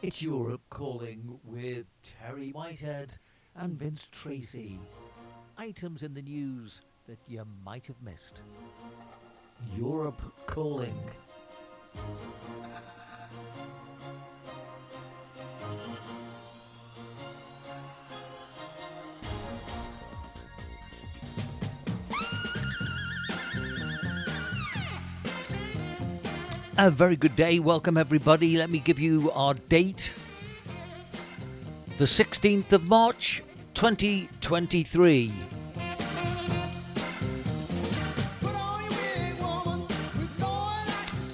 It's Europe calling with Terry Whitehead and Vince Tracy. Items in the news that you might have missed. Europe calling. A very good day. Welcome, everybody. Let me give you our date the 16th of March, 2023.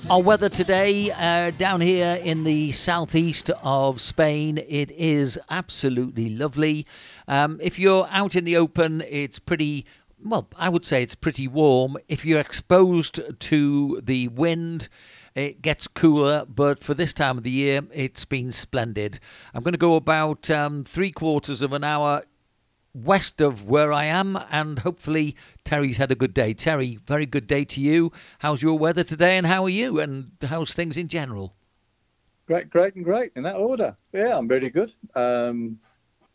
Our weather today uh, down here in the southeast of Spain, it is absolutely lovely. Um, if you're out in the open, it's pretty well, I would say it's pretty warm. If you're exposed to the wind, it gets cooler, but for this time of the year, it's been splendid. I'm going to go about um, three quarters of an hour west of where I am, and hopefully Terry's had a good day. Terry, very good day to you. How's your weather today, and how are you, and how's things in general? Great, great, and great in that order. Yeah, I'm very good. Um,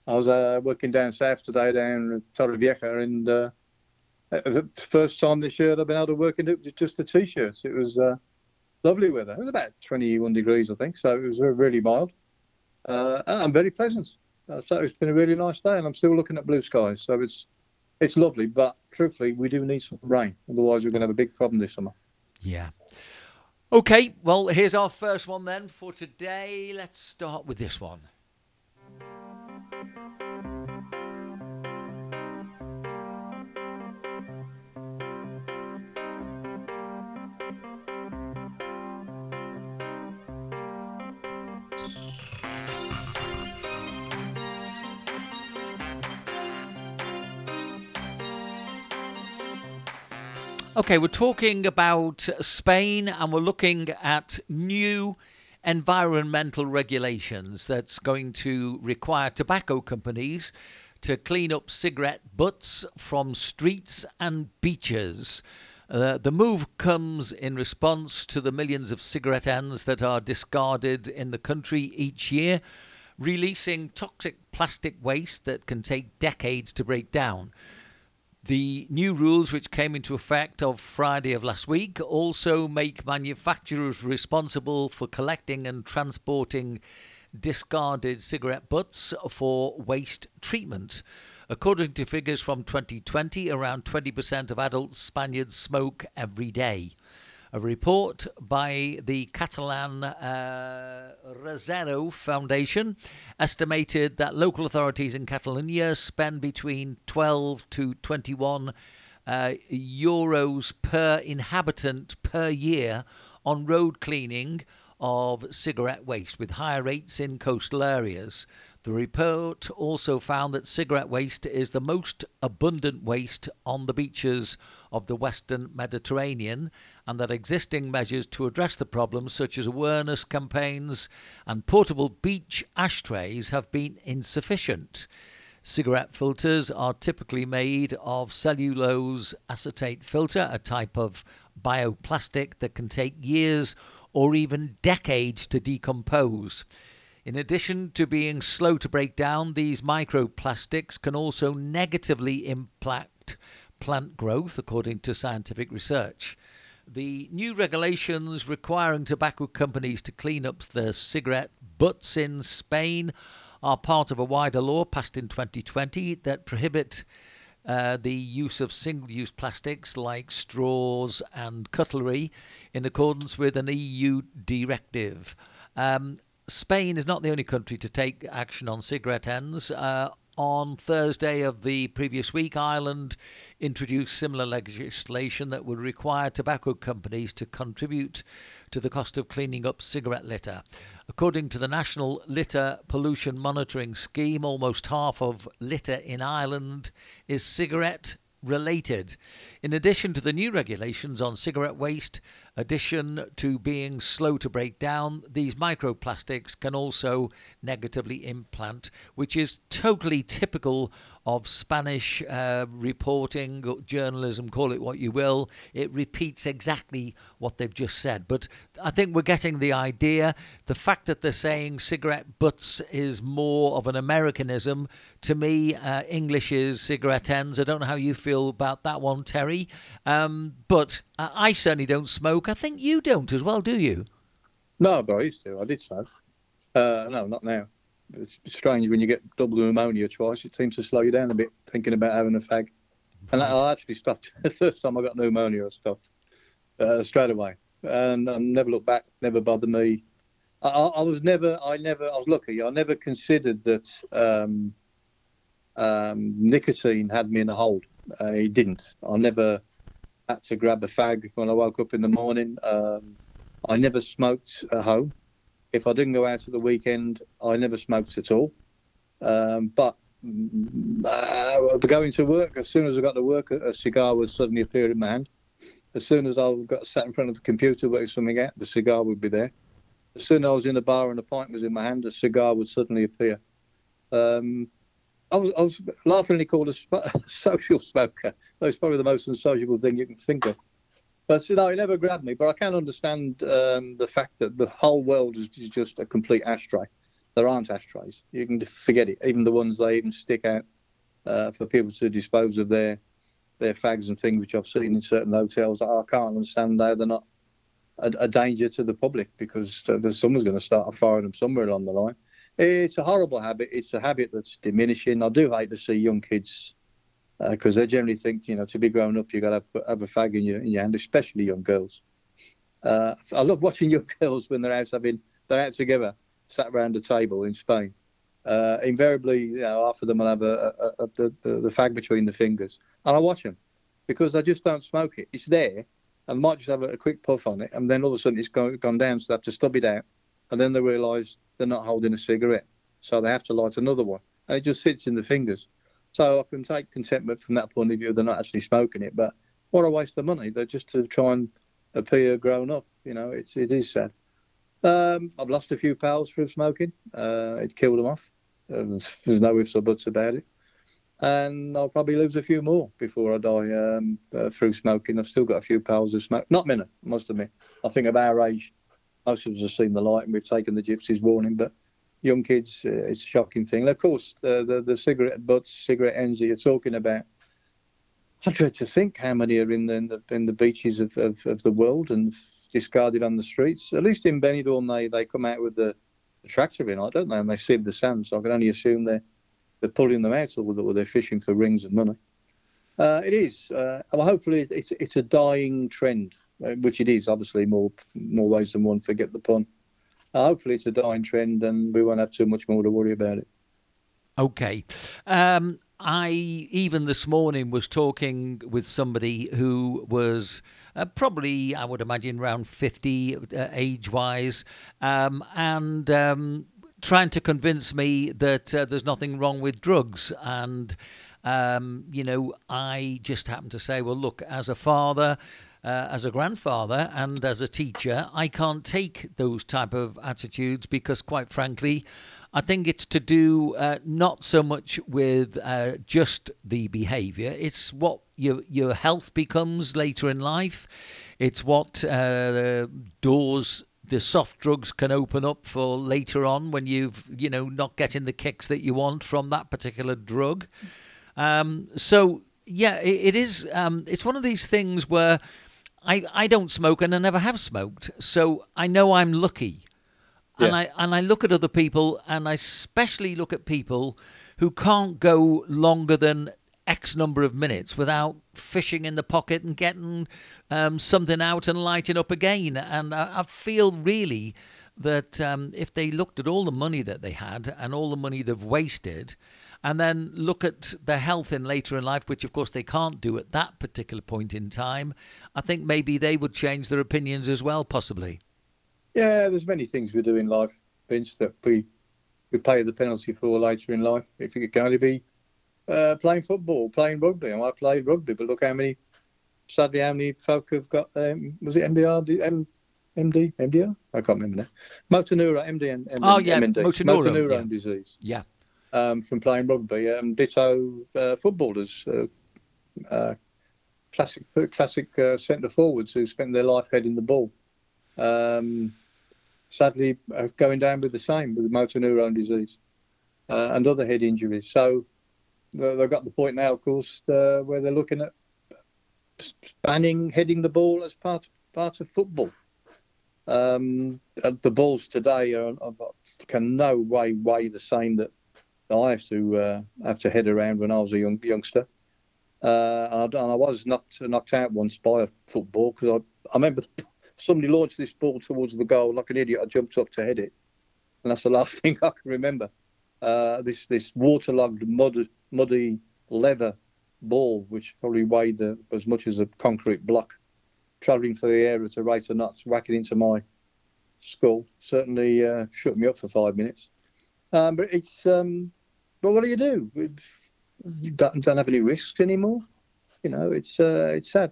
I was uh, working down south today, down at Torrevieja, and uh, the first time this year I've been able to work in it. just the t-shirts. It was uh, lovely weather. It was about 21 degrees, I think, so it was really mild uh, and very pleasant. Uh, so it's been a really nice day, and I'm still looking at blue skies. So it's it's lovely, but truthfully, we do need some rain. Otherwise, we're going to have a big problem this summer. Yeah. Okay, well, here's our first one then for today. Let's start with this one. Okay, we're talking about Spain and we're looking at new environmental regulations that's going to require tobacco companies to clean up cigarette butts from streets and beaches. Uh, the move comes in response to the millions of cigarette ends that are discarded in the country each year, releasing toxic plastic waste that can take decades to break down. The new rules, which came into effect of Friday of last week, also make manufacturers responsible for collecting and transporting discarded cigarette butts for waste treatment. According to figures from 2020, around 20% of adult Spaniards smoke every day. A report by the Catalan uh, Rezero Foundation estimated that local authorities in Catalonia spend between 12 to 21 uh, euros per inhabitant per year on road cleaning of cigarette waste, with higher rates in coastal areas. The report also found that cigarette waste is the most abundant waste on the beaches of the Western Mediterranean, and that existing measures to address the problem, such as awareness campaigns and portable beach ashtrays, have been insufficient. Cigarette filters are typically made of cellulose acetate filter, a type of bioplastic that can take years or even decades to decompose. In addition to being slow to break down, these microplastics can also negatively impact plant growth, according to scientific research. The new regulations requiring tobacco companies to clean up their cigarette butts in Spain are part of a wider law passed in 2020 that prohibit uh, the use of single use plastics like straws and cutlery in accordance with an EU directive. Um, Spain is not the only country to take action on cigarette ends. Uh, on Thursday of the previous week, Ireland introduced similar legislation that would require tobacco companies to contribute to the cost of cleaning up cigarette litter. According to the National Litter Pollution Monitoring Scheme, almost half of litter in Ireland is cigarette related. In addition to the new regulations on cigarette waste, addition to being slow to break down, these microplastics can also negatively implant, which is totally typical of Spanish uh, reporting, journalism, call it what you will. It repeats exactly what they've just said. But I think we're getting the idea. The fact that they're saying cigarette butts is more of an Americanism. To me, uh, English is cigarette ends. I don't know how you feel about that one, Terry. Um, but I certainly don't smoke. I think you don't as well, do you? No, but I used to. I did smoke. Uh, no, not now it's strange when you get double pneumonia twice. It seems to slow you down a bit thinking about having a fag. And I actually stopped. the first time I got pneumonia, I stopped uh, straight away, and I never looked back. Never bothered me. I, I, was never. I never. I was lucky. I never considered that um, um, nicotine had me in a hold. Uh, it didn't. I never had to grab a fag when I woke up in the morning. Um, I never smoked at home if I didn't go out at the weekend, I never smoked at all. Um, but uh, going to work, as soon as I got to work, a, cigar would suddenly appear in my hand. As soon as I got sat in front of the computer working something out, the cigar would be there. As soon as I was in a bar and a pint was in my hand, a cigar would suddenly appear. Um, I was, I was laughingly called a, sp- social smoker. That's probably the most unsociable thing you can think of. But you know, it never grabbed me. But I can understand um, the fact that the whole world is just a complete ashtray. There aren't ashtrays. You can forget it. Even the ones they even stick out uh, for people to dispose of their their fags and things, which I've seen in certain hotels. I can't understand how they're not a, a danger to the public because there's someone's going to start a fire firing them somewhere along the line. It's a horrible habit. It's a habit that's diminishing. I do hate to see young kids because uh, they generally think, you know, to be grown up, you got to have a fag in your in your hand, especially young girls. Uh, I love watching young girls when they're out having they're out together, sat around a table in Spain. Uh, invariably, you know, half of them will have a, a, a, the, the, the fag between the fingers, and I watch them because they just don't smoke it. It's there, and might just have a, quick puff on it, and then all of a sudden it's gone, gone down, so they have to stub it out, and then they realise they're not holding a cigarette, so they have to light another one, and it just sits in the fingers. So I can take contentment from that point of view. They're not actually smoking it, but what a waste of money. They're just to try and appear grown up. You know, it's it is sad. Um, I've lost a few pals through smoking. Uh, it killed them off. There's, no ifs or buts about it. And I'll probably lose a few more before I die um, uh, through smoking. I've still got a few pals who smoke. Not many, must admit. I think of our age, most of us have seen the light and we've taken the gypsies' warning. But young kids, uh, it's a shocking thing. And of course, the, the, the cigarette butts, cigarette ends that you're talking about. I dread to think how many are in the in the, in the beaches of, of, of, the world and discarded on the streets. At least in Benidorm, they, they come out with the, the in, I don't know, and they sieve the sand. So I can only assume they're they're pulling them out or they're fishing for rings and money. Uh, it is. Uh, well, hopefully, it's it's a dying trend, uh, which it is. Obviously, more more ways than one. Forget the pun hopefully it's a dying trend and we won't have too much more to worry about it. Okay. Um, I even this morning was talking with somebody who was uh, probably, I would imagine, around 50 uh, age wise, um, and um, trying to convince me that uh, there's nothing wrong with drugs. And, um, you know, I just happened to say, well, look, as a father, uh, as a grandfather and as a teacher, I can't take those type of attitudes because, quite frankly, I think it's to do uh, not so much with uh, just the behaviour. It's what your your health becomes later in life. It's what uh, doors the soft drugs can open up for later on when you've you know not getting the kicks that you want from that particular drug. Um, so yeah, it, it is. Um, it's one of these things where I, I don't smoke and I never have smoked, so I know I'm lucky. Yeah. And I and I look at other people and I especially look at people who can't go longer than X number of minutes without fishing in the pocket and getting um, something out and lighting up again. And I, I feel really that um, if they looked at all the money that they had and all the money they've wasted, and then look at their health in later in life, which of course they can't do at that particular point in time, I think maybe they would change their opinions as well, possibly. Yeah, there's many things we do in life, Vince, that we we pay the penalty for later in life. If it can only be uh, playing football, playing rugby, and I played rugby, but look how many sadly, how many folk have got, um, was it MDR, M, MD, MDR? I can't remember now. Motor neuron, MD, MD, Oh, yeah, motor neuron yeah. disease Yeah. Um, from playing rugby. And ditto uh, footballers, uh, uh, classic classic uh, centre forwards who spent their life heading the ball. Um, sadly, uh, going down with the same with motor neurone disease and other head injuries. So they've got the point now, of course, where they're looking at banning heading the ball as part part of football. Um, the balls today are, are can no way weigh the same that I have to uh, have to head around when I was a young youngster. Uh, and, I, was knocked knocked out once by a football because I, I remember somebody launched this ball towards the goal like an idiot. I jumped up to head it, and that's the last thing I can remember. Uh, this this waterlogged mud, muddy leather ball, which probably weighed as much as a concrete block, travelling through the air at a rate of knots, whacking into my skull, certainly uh, shook me up for five minutes. Um, but it's um, but what do you do? You don't, don't have any risks anymore. You know, it's uh, it's sad.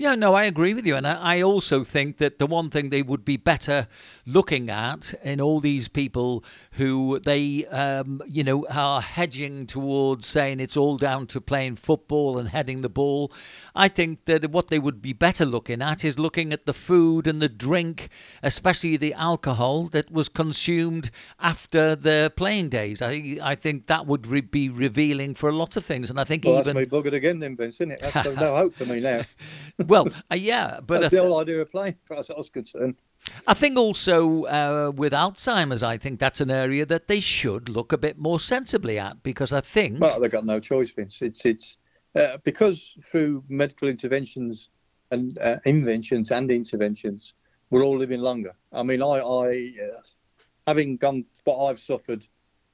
Yeah, no, I agree with you. And I, I also think that the one thing they would be better looking at in all these people who they, um, you know, are hedging towards saying it's all down to playing football and heading the ball. I think that what they would be better looking at is looking at the food and the drink, especially the alcohol that was consumed after their playing days. I, I think that would re- be revealing for a lot of things. And I think Well, even. that's me buggered again, then, Vince, isn't it? That's no hope for me now. Well, uh, yeah, but That's the whole idea of playing, as far as I was concerned. I think also uh, with Alzheimer's, I think that's an area that they should look a bit more sensibly at because I think. Well, they've got no choice, Vince. It's it's uh, because through medical interventions and uh, inventions and interventions, we're all living longer. I mean, I, I uh, having gone what I've suffered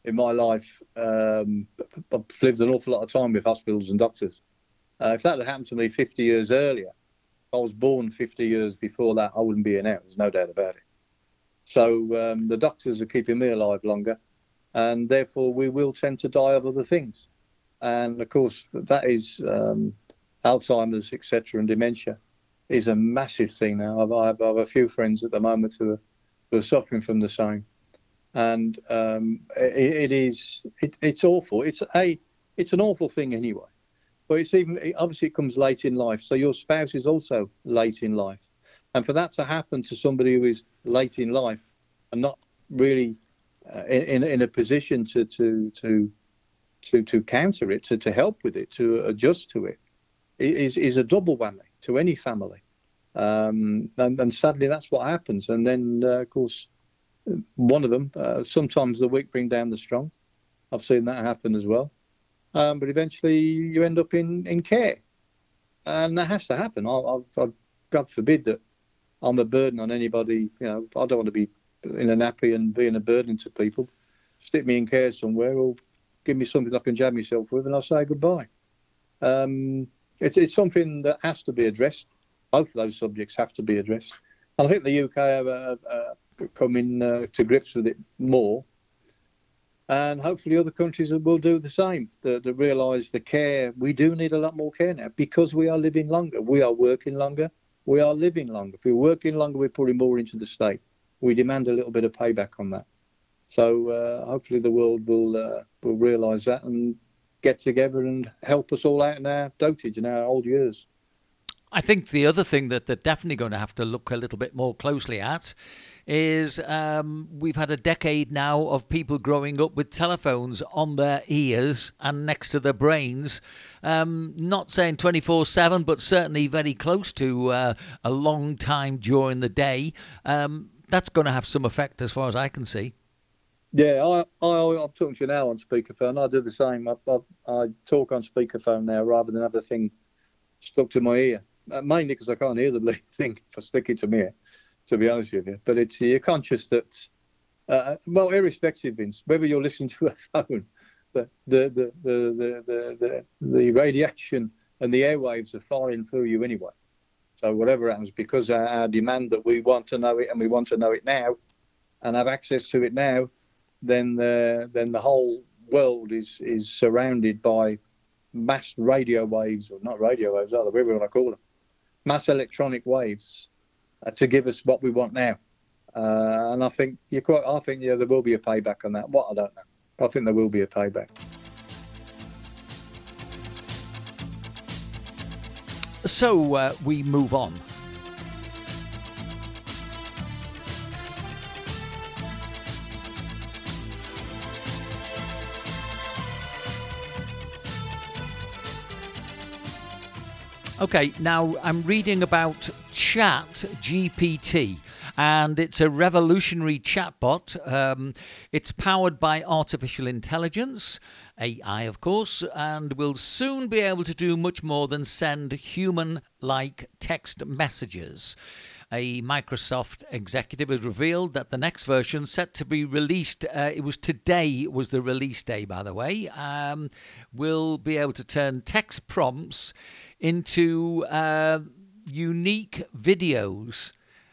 in my life, um, I've lived an awful lot of time with hospitals and doctors. Uh, if that had happened to me 50 years earlier, I was born 50 years before that, I wouldn't be here now. There's no doubt about it. So um, the doctors are keeping me alive longer, and therefore we will tend to die of other things. And of course, that is um, Alzheimer's, etc., and dementia is a massive thing now. I've, I've, I have a few friends at the moment who are, who are suffering from the same, and um, it, it is it, it's awful. It's a it's an awful thing anyway. But it's even obviously it comes late in life. So your spouse is also late in life, and for that to happen to somebody who is late in life and not really uh, in, in a position to to to to to counter it, to, to help with it, to adjust to it, is is a double whammy to any family. Um, and, and sadly, that's what happens. And then, uh, of course, one of them. Uh, sometimes the weak bring down the strong. I've seen that happen as well. Um, but eventually, you end up in, in care, and that has to happen. I, I, I, God forbid that I'm a burden on anybody. You know, I don't want to be in a nappy and being a burden to people. Stick me in care somewhere, or give me something I can jab myself with, and I'll say goodbye. Um, it's it's something that has to be addressed. Both of those subjects have to be addressed. I think the UK have uh, uh, uh, to grips with it more, and hopefully other countries will do the same. That, realise the care we do need a lot more care now because we are living longer, we are working longer, we are living longer. If we're working longer, we're putting more into the state. We demand a little bit of payback on that. So uh, hopefully the world will uh, will realise that and get together and help us all out in our dotage in our old years. I think the other thing that they're definitely going to have to look a little bit more closely at is um, we've had a decade now of people growing up with telephones on their ears and next to their brains. Um, not saying 24 7, but certainly very close to uh, a long time during the day. Um, that's going to have some effect as far as I can see. Yeah, I, I, I'm talking to you now on speakerphone. I do the same. I, I, I talk on speakerphone now rather than have the thing stuck to my ear. Uh, mainly because I can't hear the thing if I stick it to my ear, to be honest with you. But it's you're conscious that, uh, well, irrespective, Vince, whether you're listening to a phone, the the the the the, the, the radiation and the airwaves are firing through you anyway. So whatever happens, because our, our demand that we want to know it and we want to know it now, and have access to it now, then the then the whole world is is surrounded by mass radio waves, or not radio waves, whatever you want to call them. mass electronic waves to give us what we want now. Uh, and I think you're quite. I think yeah, there will be a payback on that. What I don't know. I think there will be a payback. So uh, we move on. Okay, now I'm reading about Chat GPT, and it's a revolutionary chatbot. Um, it's powered by artificial intelligence, AI, of course, and will soon be able to do much more than send human like text messages. A Microsoft executive has revealed that the next version, set to be released, uh, it was today was the release day, by the way, um, will be able to turn text prompts into uh, unique videos.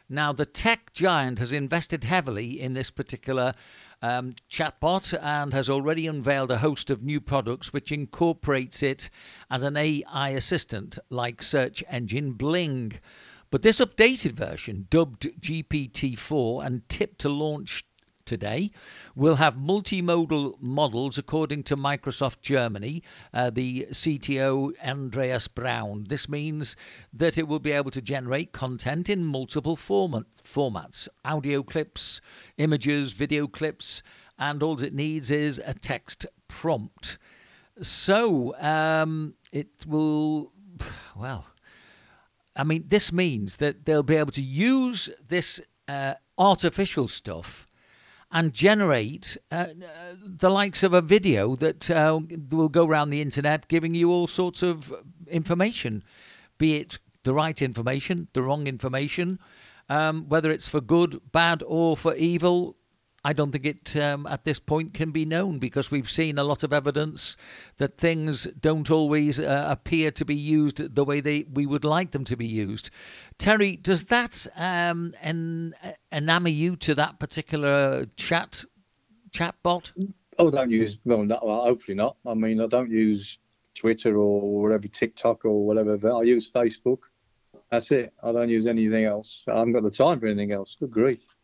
Now, the tech giant has invested heavily in this particular um, chatbot and has already unveiled a host of new products which incorporates it as an AI assistant like search engine Bing. But this updated version, dubbed GPT 4 and tipped to launch today. We'll have multimodal models, according to Microsoft Germany, uh, the CTO Andreas Braun. This means that it will be able to generate content in multiple format, formats audio clips, images, video clips, and all it needs is a text prompt. So um, it will, well, I mean, this means that they'll be able to use this uh, artificial stuff and generate uh, the likes of a video that uh, will go around the internet giving you all sorts of information, be it the right information, the wrong information, um, whether it's for good, bad, or for evil. I don't think it um, at this point can be known because we've seen a lot of evidence that things don't always uh, appear to be used the way they we would like them to be used. Terry, does that um, en- enamor you to that particular chat chat bot? I don't use well, well, hopefully not. I mean, I don't use Twitter or whatever TikTok or whatever. I use Facebook. That's it. I don't use anything else. I haven't got the time for anything else. Good grief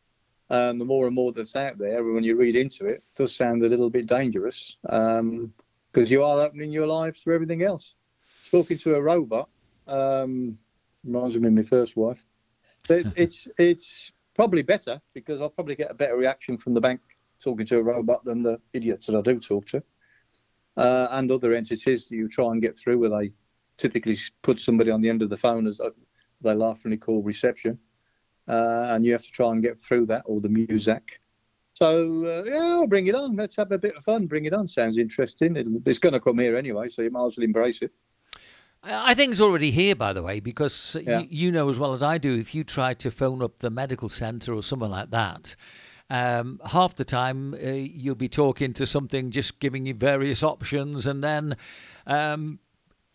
um, the more and more that's out there, when you read into it, it does sound a little bit dangerous because um, you are opening your lives to everything else. Talking to a robot um, reminds me of my first wife. It, it's it's probably better because I'll probably get a better reaction from the bank talking to a robot than the idiots that I do talk to, uh, and other entities that you try and get through where they typically put somebody on the end of the phone as they laughingly call reception uh, and you have to try and get through that or the music. So uh, yeah, I'll bring it on. Let's have a bit of fun. Bring it on. Sounds interesting. it's going to come here anyway, so you might as well embrace it. I think it's already here, by the way, because yeah. you, you, know as well as I do. If you try to phone up the medical centre or something like that, um, half the time uh, you'll be talking to something just giving you various options, and then um,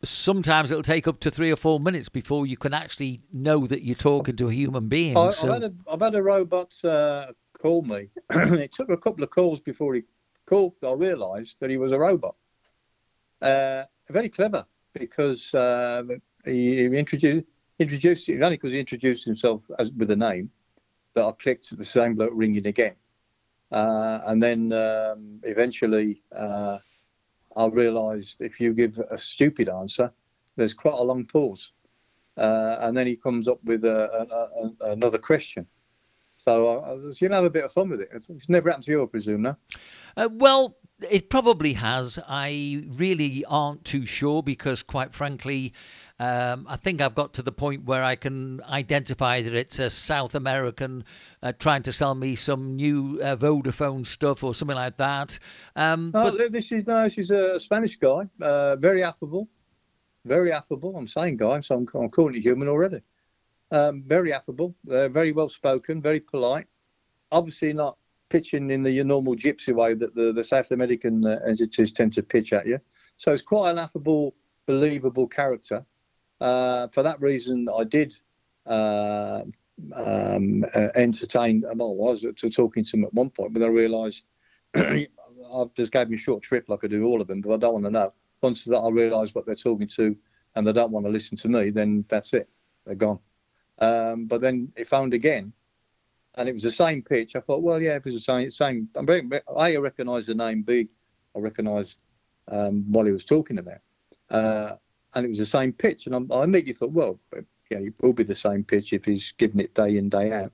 sometimes it'll take up to three or four minutes before you can actually know that you're talking to a human being. I, so. I've, had a, I've had a robot uh, call me. it took a couple of calls before he called. I realised that he was a robot. Uh, very clever because uh, he, he, introduced introduced it only because he introduced himself as with a name that I clicked the same bloke ringing again, uh, and then um, eventually uh, I realised if you give a stupid answer, there's quite a long pause. Uh, and then he comes up with a, a, a, another question. So I, was, you know, have a bit of fun with it. It's never happened to you, I presume, no? Uh, well, it probably has. I really aren't too sure because, quite frankly, um, I think I've got to the point where I can identify that it's a South American uh, trying to sell me some new uh, Vodafone stuff or something like that. Um, oh, but this is no, she's a Spanish guy, uh, very affable, very affable. I'm saying guy, so I'm, I'm calling it human already. Um, very affable, uh, very well spoken, very polite. Obviously not pitching in the normal gypsy way that the, the South American uh, entities tend to pitch at you. So it's quite an affable, believable character. Uh, for that reason, I did uh, um, uh, entertain. Well, I was to talking to him at one point, but I realised I've just gave him a short trip like I do all of them, but I don't want to know. Once that I realise what they're talking to and they don't want to listen to me, then that's it. they're gone. Um, but then it found again, and it was the same pitch. I thought, well, yeah, it was the same. Same. I recognised the name. B, I recognised um, what he was talking about, uh, and it was the same pitch. And I, I immediately thought, well, yeah, it will be the same pitch if he's giving it day in day out.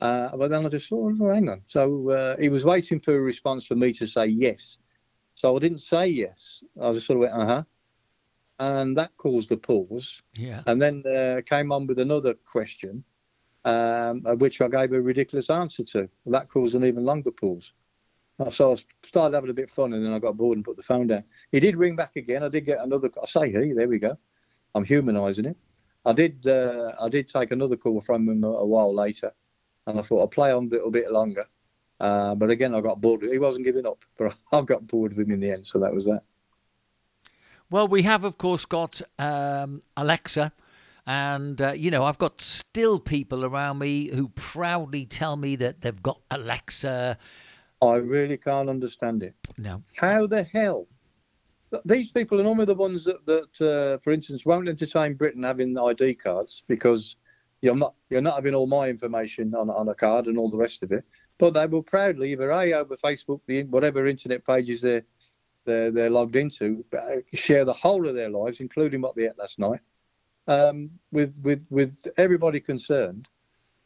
Uh, but then I just thought, oh, hang on. So uh, he was waiting for a response for me to say yes. So I didn't say yes. I just sort of went, uh huh. And that caused a pause. Yeah. And then uh, came on with another question, um, which I gave a ridiculous answer to. That caused an even longer pause. So I started having a bit of fun, and then I got bored and put the phone down. He did ring back again. I did get another. I say he. There we go. I'm humanising it. I did. Uh, I did take another call from him a, while later, and I thought I'll play on a little bit longer. Uh, but again, I got bored. He wasn't giving up, but I got bored with him in the end. So that was that. Well, we have, of course, got um, Alexa. And, uh, you know, I've got still people around me who proudly tell me that they've got Alexa. I really can't understand it. No. How the hell? These people are normally the ones that, that uh, for instance, won't entertain Britain having ID cards because you're not you're not having all my information on, on a card and all the rest of it. But they will proudly either a over Facebook, the whatever internet pages they're they're, they're logged into, uh, share the whole of their lives, including what they ate last night, um, with with with everybody concerned,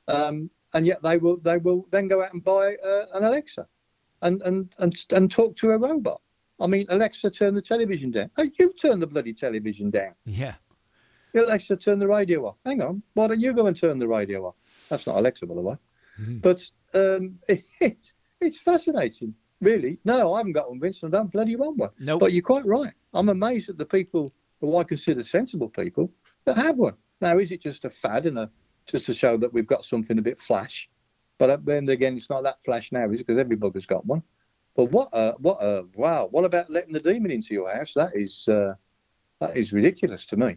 um, and yet they will they will then go out and buy uh, an Alexa, and and and and talk to a robot. I mean, Alexa, turn the television down. Oh, you turn the bloody television down. Yeah. Alexa, turn the radio off. Hang on, why don't you go and turn the radio off? That's not Alexa, by the way. Mm-hmm. But um, it, it's fascinating, really. No, I haven't got one, Vince. I don't bloody want one. No. Nope. But you're quite right. I'm amazed at the people who I consider sensible people that have one. Now, is it just a fad and a just to show that we've got something a bit flash? But then again, it's not that flash now, is it? Because everybody's got one. But what a what a wow! What about letting the demon into your house? That is uh, that is ridiculous to me.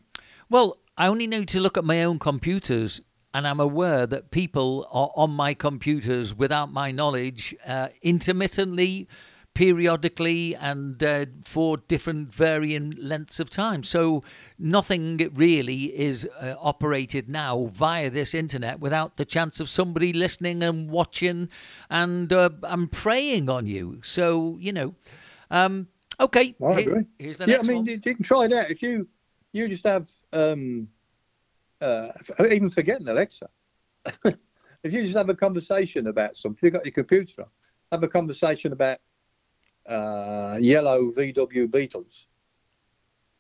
Well, I only need to look at my own computers, and I'm aware that people are on my computers without my knowledge, uh, intermittently periodically and uh, for different varying lengths of time. So nothing really is uh, operated now via this internet without the chance of somebody listening and watching and uh, and preying on you. So you know, um, okay. I agree. here's the yeah, next I mean, one. you can try it out if you you just have um, uh, even forgetting Alexa. if you just have a conversation about something, you've got your computer on, have a conversation about uh, yellow VW Beetles,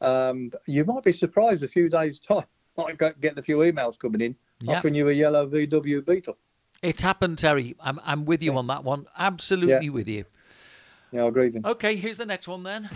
um, you might be surprised a few days' time. Might get getting a few emails coming in yep. offering you a yellow VW Beetle. It's happened, Terry. I'm, I'm with you yeah. on that one. Absolutely yeah. with you. Yeah, I agree. With you. Okay, here's the next one then.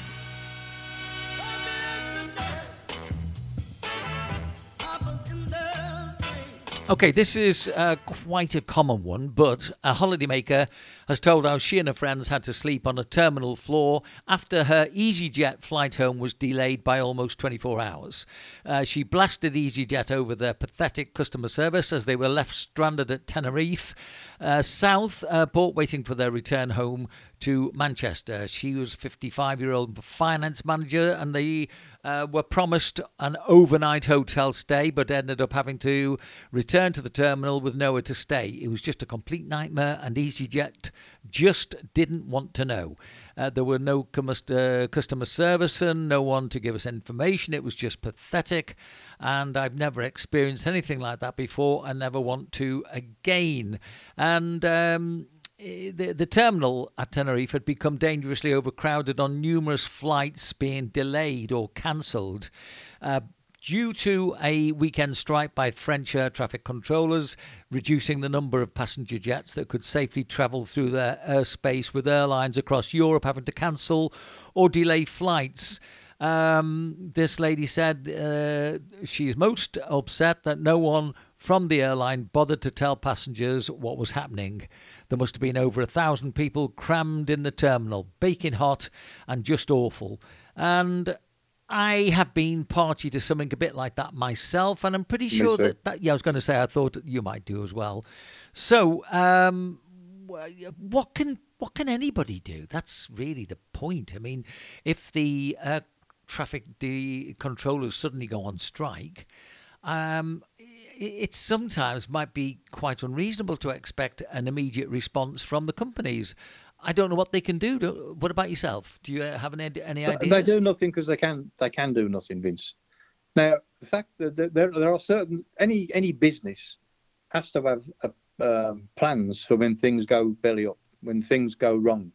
Okay, this is uh, quite a common one, but a holidaymaker has told how she and her friends had to sleep on a terminal floor after her EasyJet flight home was delayed by almost 24 hours. Uh, she blasted EasyJet over their pathetic customer service as they were left stranded at Tenerife, uh, South Port, waiting for their return home to Manchester. She was 55 year old finance manager, and they uh, were promised an overnight hotel stay, but ended up having to return to the terminal with nowhere to stay. It was just a complete nightmare, and EasyJet just didn't want to know. Uh, there were no uh, customer service and no one to give us information. It was just pathetic, and I've never experienced anything like that before. I never want to again. And um, the, the terminal at Tenerife had become dangerously overcrowded on numerous flights being delayed or cancelled. Uh, due to a weekend strike by French air traffic controllers, reducing the number of passenger jets that could safely travel through their airspace, with airlines across Europe having to cancel or delay flights. Um, this lady said uh, she is most upset that no one from the airline bothered to tell passengers what was happening. There must have been over a thousand people crammed in the terminal, baking hot and just awful. And I have been party to something a bit like that myself, and I'm pretty sure that, that, yeah, I was going to say I thought you might do as well. So, um, what can what can anybody do? That's really the point. I mean, if the uh, traffic de- controllers suddenly go on strike, um, it sometimes might be quite unreasonable to expect an immediate response from the companies. I don't know what they can do. What about yourself? Do you have any any ideas? They do nothing because they can they can do nothing, Vince. Now the fact that there there are certain any any business has to have a, um, plans for when things go belly up, when things go wrong.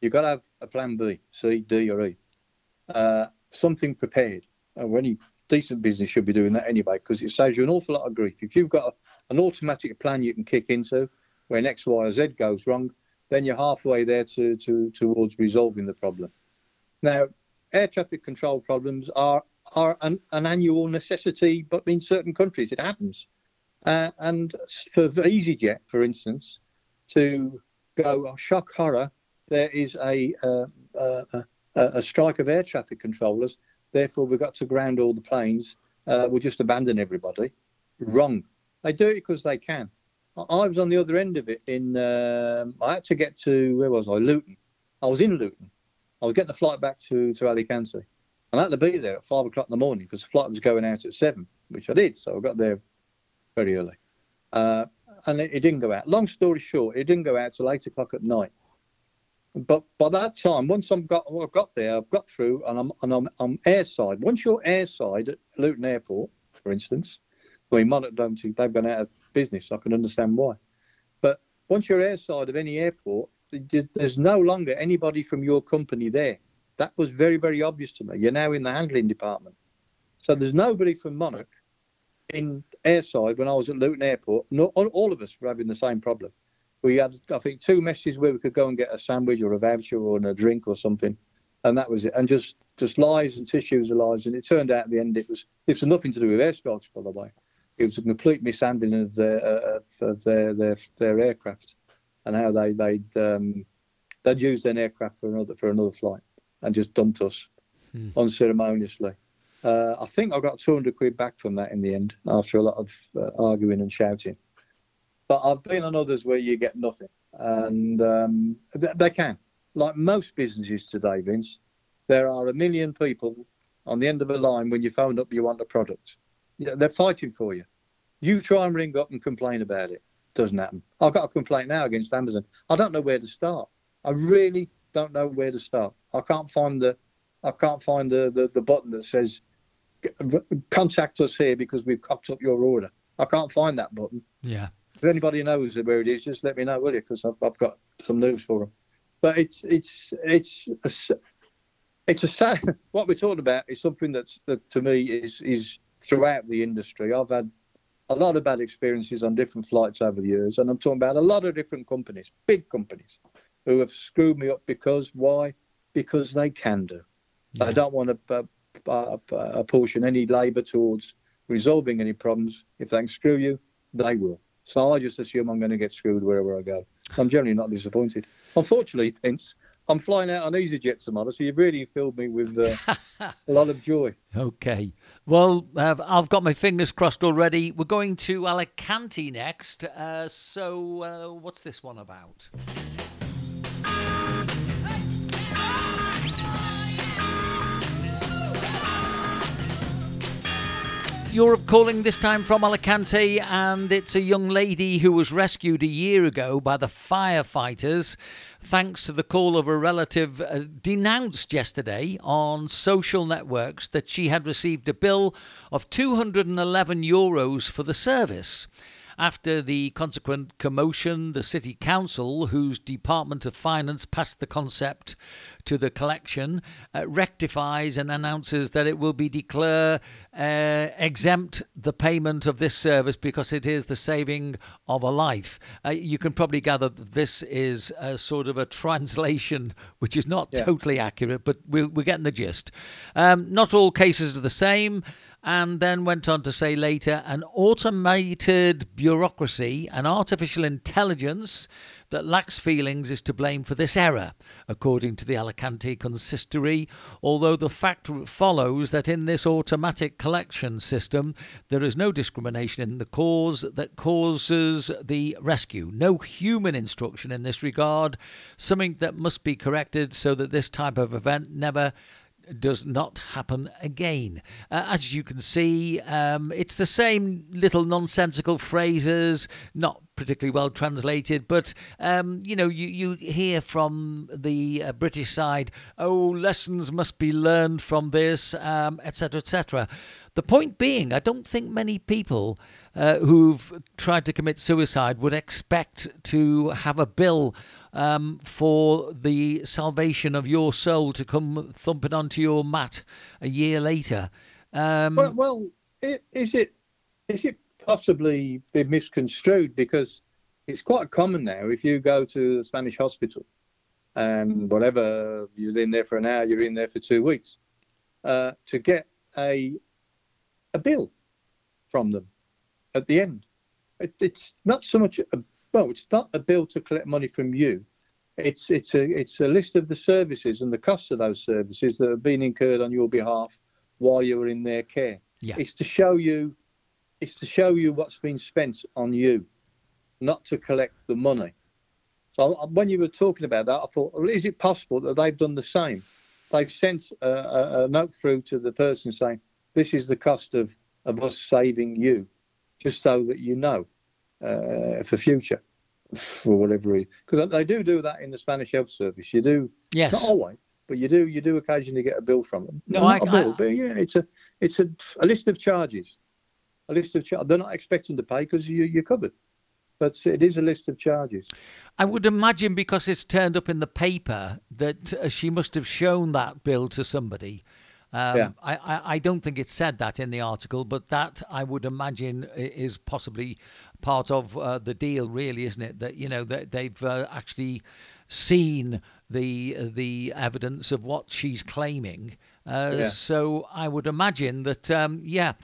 You've got to have a plan B, C, D, or E. Uh, something prepared. And any decent business should be doing that anyway because it saves you an awful lot of grief. If you've got a, an automatic plan you can kick into when X, Y, or Z goes wrong, then you're halfway there to, to towards resolving the problem. Now, air traffic control problems are are an, an annual necessity, but in certain countries it happens. Uh, and for EasyJet, for instance, to go oh, shock horror, there is a, uh, uh, a, a strike of air traffic controllers. Therefore, we've got to ground all the planes. Uh, we'll just abandon everybody. Wrong. They do it because they can. I was on the other end of it. In um, I had to get to where was I? Luton. I was in Luton. I was getting the flight back to to Alicante, and I had to be there at five o'clock in the morning because the flight was going out at seven, which I did. So I got there very early, uh, and it, it, didn't go out. Long story short, it didn't go out till eight o'clock at night. But by that time, once I've got well, I've got there, I've got through, and I'm and I'm, I'm airside. Once you're airside at Luton Airport, for instance, I mean, Monarch don't they've gone out of business. I can understand why. But once you're airside of any airport, there's no longer anybody from your company there. That was very, very obvious to me. You're now in the handling department. So there's nobody from Monarch in airside when I was at Luton Airport. Not, all of us were having the same problem. We had, I think, two messages where we could go and get a sandwich or a voucher or a drink or something, and that was it. And just just lies and tissues of lies. And it turned out at the end it was it was nothing to do with airstrikes, by the way. It was a complete mishandling of their uh, of their, their their aircraft and how they they'd um, they'd used an aircraft for another for another flight and just dumped us hmm. unceremoniously. Uh, I think I got 200 quid back from that in the end after a lot of uh, arguing and shouting. But I've been on others where you get nothing, and um, th- they can. Like most businesses today, Vince, there are a million people on the end of a line when you phone up you want a product. they're fighting for you. You try and ring up and complain about it. Doesn't happen. I've got a complaint now against Amazon. I don't know where to start. I really don't know where to start. I can't find the I can't find the, the, the button that says contact us here because we've cocked up your order. I can't find that button. Yeah. If anybody knows where it is, just let me know, will you? Because I've, I've got some news for them. But it's it's it's a, it's a sad. What we're talking about is something that's that to me is is throughout the industry. I've had a lot of bad experiences on different flights over the years, and I'm talking about a lot of different companies, big companies, who have screwed me up because why? Because they can do. Yeah. I don't want to uh, apportion any labour towards resolving any problems. If they can screw you, they will. So I just assume I'm going to get screwed wherever I go. I'm generally not disappointed. Unfortunately, Vince, I'm flying out on EasyJet tomorrow, so you've really filled me with uh, a lot of joy. Okay. Well, uh, I've got my fingers crossed already. We're going to Alicante next. Uh, so, uh, what's this one about? Europe calling this time from Alicante, and it's a young lady who was rescued a year ago by the firefighters thanks to the call of a relative uh, denounced yesterday on social networks that she had received a bill of 211 euros for the service. After the consequent commotion, the City Council, whose Department of Finance passed the concept to the collection, uh, rectifies and announces that it will be declare uh, exempt the payment of this service because it is the saving of a life. Uh, you can probably gather that this is a sort of a translation which is not yeah. totally accurate, but we're, we're getting the gist. Um, not all cases are the same and then went on to say later an automated bureaucracy and artificial intelligence that lacks feelings is to blame for this error, according to the Alicante consistory, although the fact follows that in this automatic collection system there is no discrimination in the cause that causes the rescue. No human instruction in this regard, something that must be corrected so that this type of event never does not happen again. Uh, as you can see, um, it's the same little nonsensical phrases, not particularly well translated, but um, you know, you, you hear from the uh, British side, oh, lessons must be learned from this, etc., um, etc. The point being, I don't think many people uh, who've tried to commit suicide would expect to have a bill um, for the salvation of your soul to come thumping onto your mat a year later. Um, well, well, is it is it possibly been misconstrued because it's quite common now if you go to the Spanish hospital and whatever you're in there for an hour, you're in there for two weeks, uh, to get a a bill from them at the end. It, it's not so much a well, it's not a bill to collect money from you. It's it's a it's a list of the services and the costs of those services that have been incurred on your behalf while you were in their care. Yeah. It's to show you it's to show you what's been spent on you, not to collect the money. So uh, when you were talking about that, I thought, well, is it possible that they've done the same? They've sent a, a, a note through to the person saying, this is the cost of, of us saving you, just so that you know uh, for future, for whatever reason. Because they do do that in the Spanish Health Service. You do, yes. not always, but you do you do occasionally get a bill from them. No, I, bill, I, but yeah, it's a it's a, a list of charges, a list of charges. They're not expecting to pay because you, you're covered but it is a list of charges. I would imagine because it's turned up in the paper that uh, she must have shown that bill to somebody. Um, yeah. I, I, I, don't think it said that in the article, but that I would imagine is possibly part of uh, the deal, really, isn't it? That you know that they've uh, actually seen the the evidence of what she's claiming. Uh, yeah. So I would imagine that um, yeah,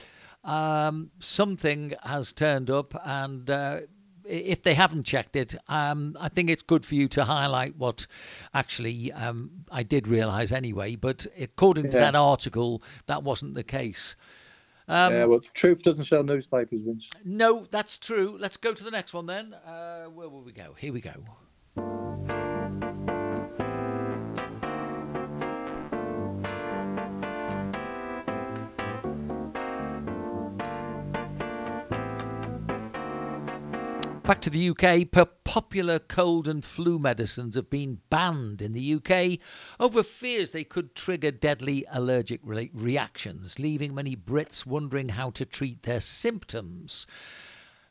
um, something has turned up and uh, if they haven't checked it, um, I think it's good for you to highlight what actually um, I did realise anyway. But according yeah. to that article, that wasn't the case. Um, yeah, well, truth doesn't sell newspapers, Vince. No, that's true. Let's go to the next one then. Uh, where will we go? Here we go. Back to the UK, popular cold and flu medicines have been banned in the UK over fears they could trigger deadly allergic re- reactions, leaving many Brits wondering how to treat their symptoms.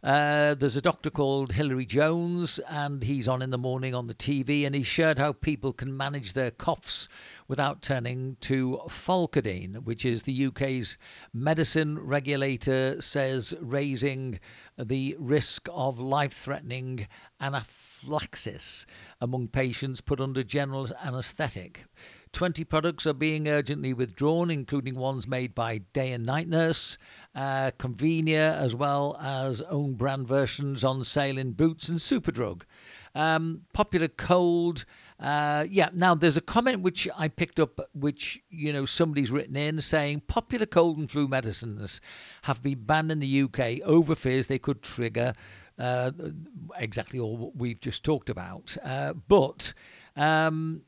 Uh, there's a doctor called Hilary Jones, and he's on in the morning on the TV, and he shared how people can manage their coughs without turning to Pholcodine, which is the UK's medicine regulator says raising the risk of life-threatening anaphylaxis among patients put under general anaesthetic. 20 products are being urgently withdrawn, including ones made by Day and Night Nurse, uh, Covonia, as well as own brand versions on sale in Boots and Superdrug. Um, popular cold. Uh, yeah, now there's a comment which I picked up, which, you know, somebody's written in saying popular cold and flu medicines have been banned in the UK over fears they could trigger uh, exactly all what we've just talked about. Uh, but um,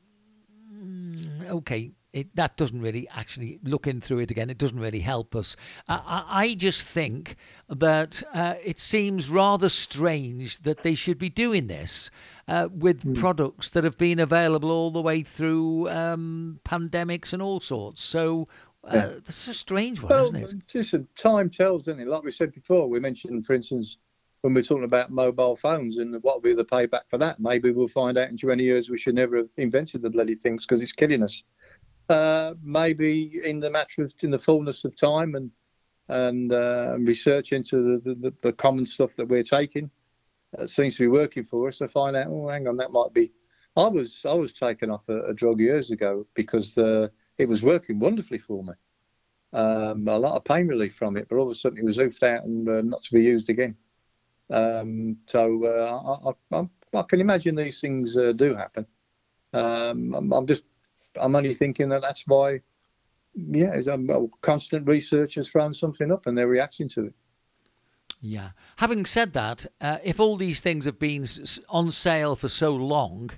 okay, it, that doesn't really actually looking through it again. It doesn't really help us. I, I just think that uh, it seems rather strange that they should be doing this uh, with mm. products that have been available all the way through um, pandemics and all sorts. So. Uh, yeah. This is a strange one, well, isn't it? Just time tells, doesn't it? Like we said before, we mentioned, for instance, when we're talking about mobile phones and what will be the payback for that. Maybe we'll find out in 20 years we should never have invented the bloody things because it's killing us. Uh, maybe in the matter of in the fullness of time and and uh, research into the, the, the, common stuff that we're taking uh, seems to be working for us. to find out, oh, hang on, that might be. I was I was taken off a, a drug years ago because uh, it was working wonderfully for me. Um, a lot of pain relief from it, but all of a sudden it was oofed out and uh, not to be used again. Um, so uh, I, I, I, can imagine these things do happen. Um, I'm, I'm, just, I'm only thinking that that's why, yeah, um, constant research has thrown something up and they're reacting to it. Yeah. Having said that, uh, if all these things have been on sale for so long,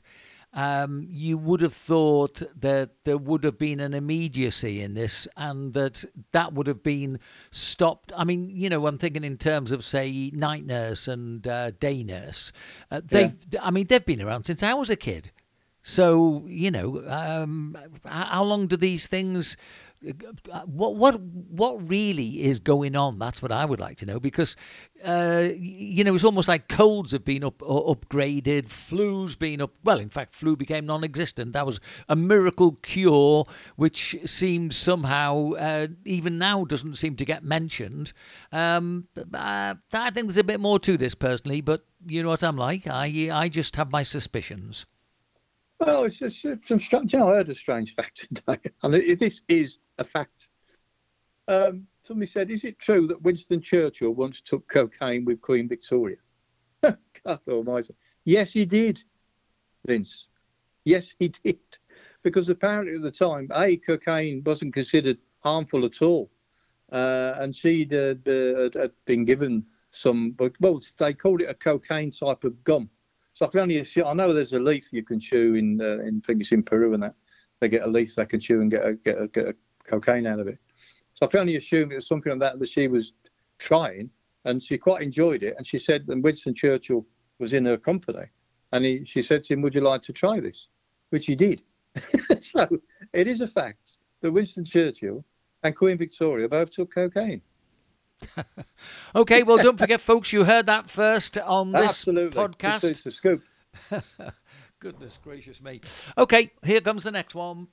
um, you would have thought that there would have been an immediacy in this and that that would have been stopped. I mean, you know, I'm thinking in terms of, say, night nurse and uh, day nurse. Uh, they've, yeah. I mean, they've been around since I was a kid. So, you know, um, how long do these things what what what really is going on? That's what I would like to know because uh, you know it's almost like colds have been up upgraded, flu's been up. Well, in fact, flu became non-existent. That was a miracle cure, which seemed somehow uh, even now doesn't seem to get mentioned. Um, uh, I think there's a bit more to this personally, but you know what I'm like. I I just have my suspicions. Well, it's just some strange. You know, I heard a strange fact today, and this is a fact. Um, somebody said, "Is it true that Winston Churchill once took cocaine with Queen Victoria?" God Almighty! Yes, he did, Vince. Yes, he did, because apparently at the time, a cocaine wasn't considered harmful at all, uh, and she'd uh, had been given some. Well, they called it a cocaine type of gum so I can only assume, I know there's a leaf you can chew in uh, in things in Peru and that they get a leaf they can chew and get a, get a, get a cocaine out of it. So I can only assume it was something like that that she was trying, and she quite enjoyed it. And she said, and Winston Churchill was in her company, and he, she said to him, "Would you like to try this?" Which he did. so it is a fact that Winston Churchill and Queen Victoria both took cocaine. Okay, well, don't forget, folks, you heard that first on this Absolutely. podcast. It's a scoop. Goodness gracious me. Okay, here comes the next one.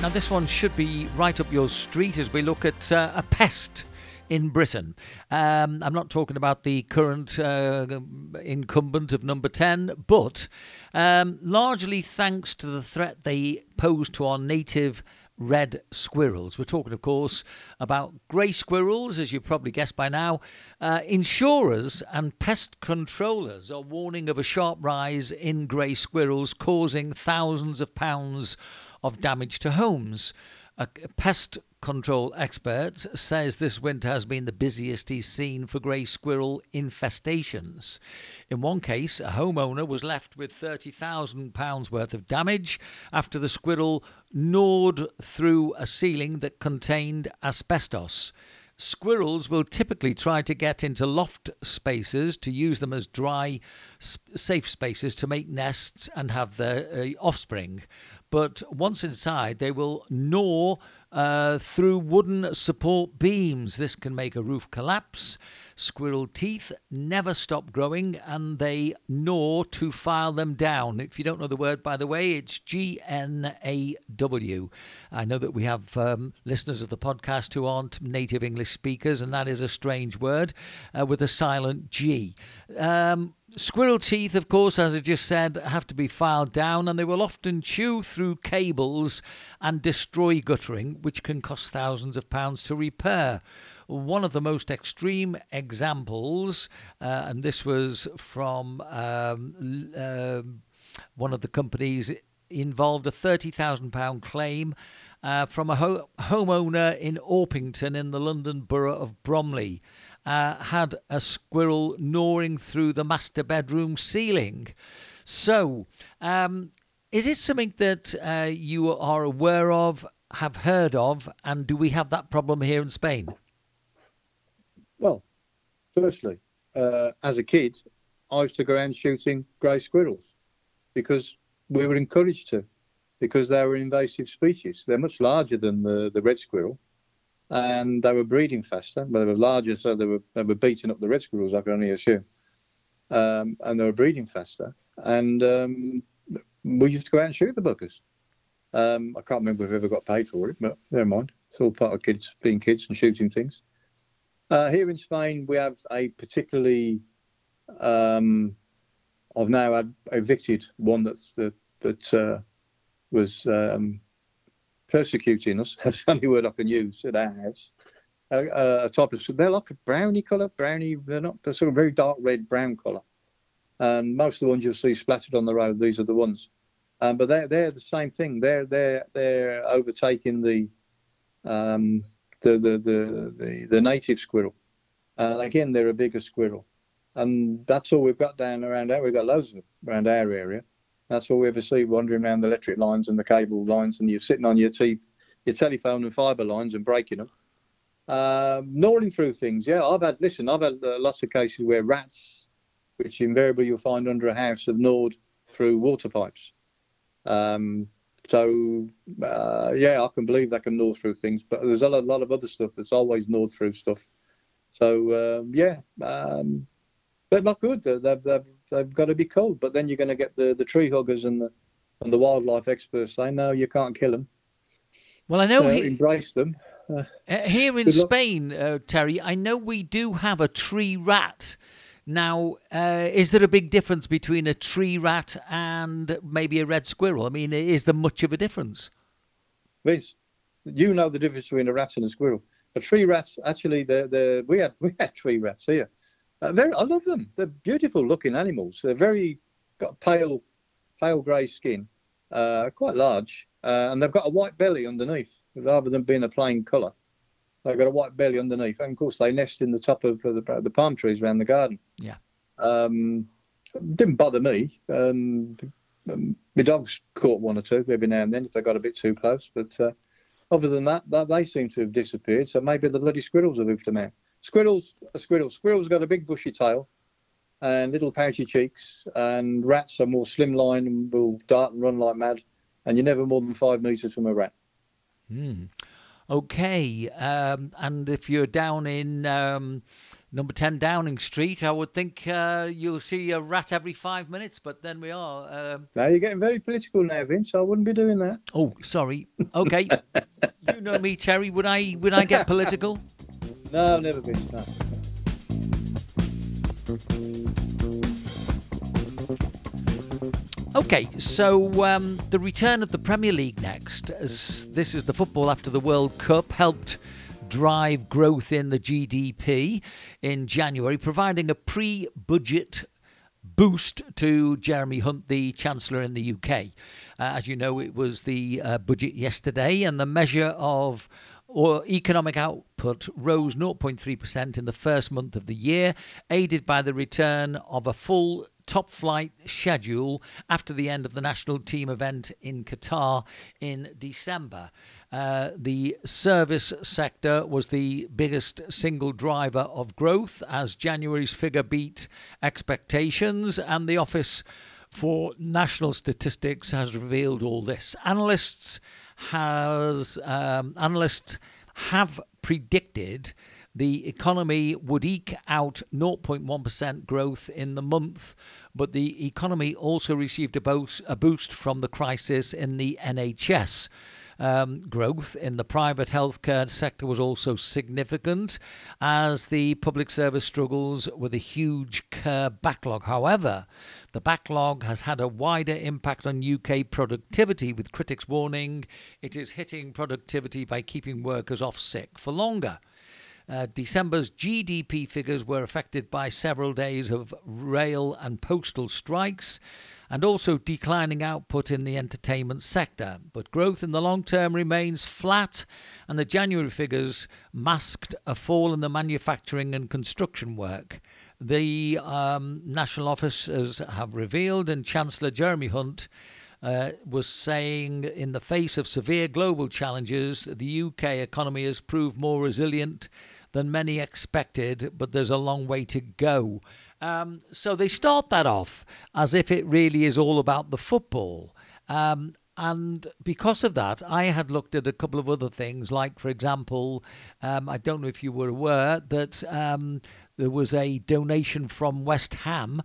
Now, this one should be right up your street as we look at uh, a pest in Britain. Um, I'm not talking about the current uh, incumbent of number 10, but um, largely thanks to the threat they pose to our native red squirrels. We're talking, of course, about grey squirrels, as you probably guessed by now. Uh, insurers and pest controllers are warning of a sharp rise in grey squirrels, causing thousands of pounds of damage to homes. A pest control experts says this winter has been the busiest he's seen for grey squirrel infestations. In one case, a homeowner was left with £30,000 worth of damage after the squirrel gnawed through a ceiling that contained asbestos. Squirrels will typically try to get into loft spaces to use them as dry, safe spaces to make nests and have their uh, offspring. But once inside, they will gnaw uh, through wooden support beams. This can make a roof collapse. Squirrel teeth never stop growing and they gnaw to file them down. If you don't know the word, by the way, it's G N A W. I know that we have um, listeners of the podcast who aren't native English speakers, and that is a strange word uh, with a silent G. Um, Squirrel teeth, of course, as I just said, have to be filed down and they will often chew through cables and destroy guttering, which can cost thousands of pounds to repair. One of the most extreme examples, uh, and this was from um, uh, one of the companies involved, a £30,000 claim. Uh, from a ho- homeowner in Orpington in the London borough of Bromley uh, had a squirrel gnawing through the master bedroom ceiling. So, um, is it something that uh, you are aware of, have heard of, and do we have that problem here in Spain? Well, firstly, uh, as a kid, I used to go around shooting grey squirrels because we were encouraged to, because they were invasive species. They're much larger than the, the red squirrel, and they were breeding faster, but they were larger, so they were they were beating up the red squirrels. I can only assume, um, and they were breeding faster. And um, we used to go out and shoot the buggers. Um, I can't remember if we ever got paid for it, but never mind. It's all part of kids being kids and shooting things. Uh, here in Spain, we have a particularly. Um, I've now had evicted one that that that uh, was um, persecuting us. That's the only word I can use at our house. A type of they're like a brownie colour, brownie. They're not. They're sort of very dark red brown colour. And most of the ones you'll see splattered on the road, these are the ones. Um, but they're they're the same thing. They're they're they're overtaking the um, the, the, the the the native squirrel. Uh, again, they're a bigger squirrel, and that's all we've got down around there. We've got loads of them around our area. That's all we ever see wandering around the electric lines and the cable lines, and you're sitting on your teeth, your telephone and fibre lines and breaking them. Um, gnawing through things, yeah. I've had listen. I've had uh, lots of cases where rats, which invariably you'll find under a house, have gnawed through water pipes. Um, so uh, yeah, I can believe they can gnaw through things, but there's a lot, of other stuff that's always gnawed through stuff. So um, yeah, um, they're not good. They've, they've, they've got to be culled. But then you're going to get the, the tree huggers and the and the wildlife experts saying no, you can't kill them. Well, I know Uh, he- embrace them. Uh, Uh, here in Spain, uh, Terry, I know we do have a tree rat. Now, uh, is there a big difference between a tree rat and maybe a red squirrel? I mean, is there much of a difference? Vince, you know the difference between a rat and a squirrel. A tree rats, actually, they're, they're, we had we had tree rats here. Uh, very, I love them. They're beautiful looking animals. They're very got pale, pale grey skin, uh, quite large, uh, and they've got a white belly underneath rather than being a plain colour. They've got a white belly underneath, and of course they nest in the top of the, the palm trees around the garden. Yeah. Um, didn't bother me. Um, um, my dogs caught one or two every now and then if they got a bit too close, but uh, other than that, that, they seem to have disappeared. So maybe the bloody squirrels have hoofed them out. Squirrels, a squirrel. Squirrel's got a big bushy tail and little pouchy cheeks, and rats are more slimline and will dart and run like mad. And you're never more than five metres from a rat. Hmm. Okay, um, and if you're down in um, number 10 Downing Street, I would think uh, you'll see a rat every five minutes, but then we are. Um, Now you're getting very political now, Vince. I wouldn't be doing that. oh, sorry. Okay. you know me, Terry. Would I, would I get political? No, never been. No. Okay, so um, the return of the Premier League next. As this is the football after the World Cup helped drive growth in the GDP in January, providing a pre-budget boost to Jeremy Hunt, the Chancellor in the UK. Uh, as you know, it was the uh, budget yesterday, and the measure of or economic output rose 0.3% in the first month of the year, aided by the return of a full top flight schedule after the end of the national team event in Qatar in December. Uh, the service sector was the biggest single driver of growth as January's figure beat expectations, and the Office for National Statistics has revealed all this. Analysts has um, analysts have predicted the economy would eke out 0.1% growth in the month, but the economy also received a boost, a boost from the crisis in the NHS. Um, growth in the private healthcare sector was also significant as the public service struggles with a huge care backlog. However, the backlog has had a wider impact on UK productivity, with critics warning it is hitting productivity by keeping workers off sick for longer. Uh, December's GDP figures were affected by several days of rail and postal strikes and also declining output in the entertainment sector. But growth in the long term remains flat, and the January figures masked a fall in the manufacturing and construction work. The um, national officers have revealed, and Chancellor Jeremy Hunt uh, was saying, in the face of severe global challenges, the UK economy has proved more resilient than many expected, but there's a long way to go. Um, so they start that off as if it really is all about the football. Um, and because of that, I had looked at a couple of other things, like, for example, um, I don't know if you were aware that um, there was a donation from West Ham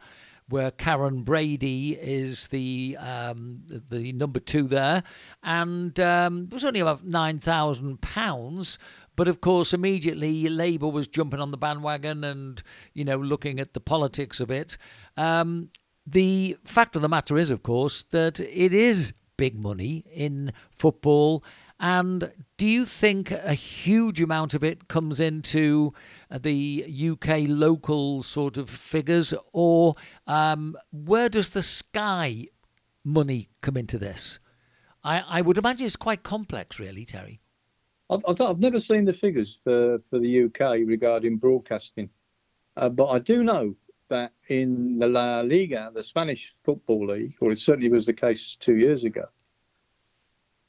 where Karren Brady is the um, the number two there, and um, it was only about nine thousand pounds. But of course, immediately Labour was jumping on the bandwagon and you know looking at the politics of it. Um, the fact of the matter is, of course, that it is big money in football. And do you think a huge amount of it comes into the UK local sort of figures, or um, where does the Sky money come into this? I, I would imagine it's quite complex, really, Terry. I've, I've never seen the figures for, for the UK regarding broadcasting, uh, but I do know that in the La Liga, the Spanish football league, or it certainly was the case two years ago,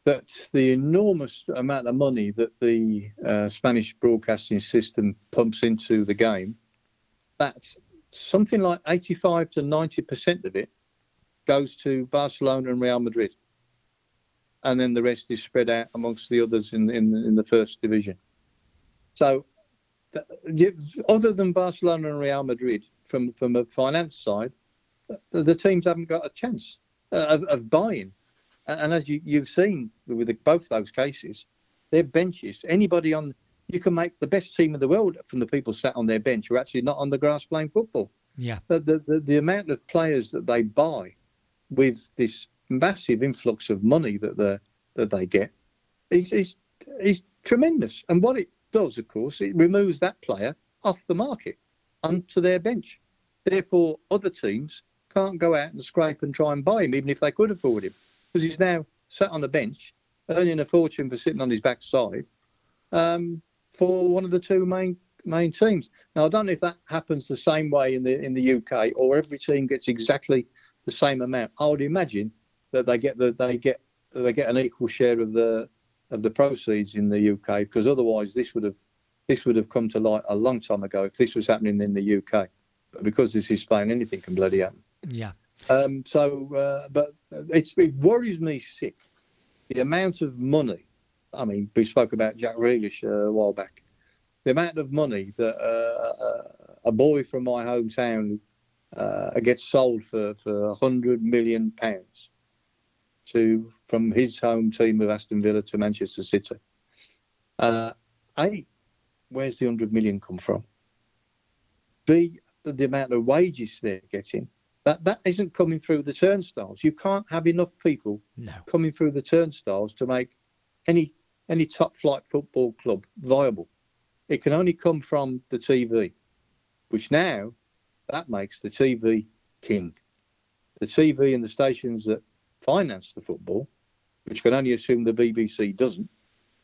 that the enormous amount of money that the uh, Spanish broadcasting system pumps into the game, that's something like 85 to 90% of it goes to Barcelona and Real Madrid. And then the rest is spread out amongst the others in, in, in the first division. So, other than Barcelona and Real Madrid, from, from a finance side, the, the teams haven't got a chance uh, of, of buying. And, and as you, you've seen with the, both those cases, their benches, anybody on you can make the best team in the world from the people sat on their bench who are actually not on the grass playing football. Yeah. The, the, the, the amount of players that they buy with this massive influx of money that they that they get is, is, is tremendous. And what it does, of course, it removes that player off the market onto their bench. Therefore, other teams can't go out and scrape and try and buy him, even if they could afford him, because he's now sat on the bench, earning a fortune for sitting on his backside, um, for one of the two main main teams. Now I don't know if that happens the same way in the in the UK or every team gets exactly the same amount. I would imagine that they get the they get they get an equal share of the of the proceeds in the UK because otherwise this would have this would have come to light a long time ago if this was happening in the UK. But because this is Spain, anything can bloody happen. Yeah. Um, so, uh, but it worries me sick the amount of money I mean, we spoke about Jack Grealish uh, a while back. The amount of money that uh, a boy from my hometown uh, gets sold for for hundred million pounds to from his home team of Aston Villa to Manchester City. Uh, a, where's the hundred million come from? B, the amount of wages they're getting that that isn't coming through the turnstiles. You can't have enough people no. coming through the turnstiles to make any any top flight football club viable. It can only come from the TV, which now that makes the TV king. The TV and the stations that finance the football, which can only assume the BBC doesn't,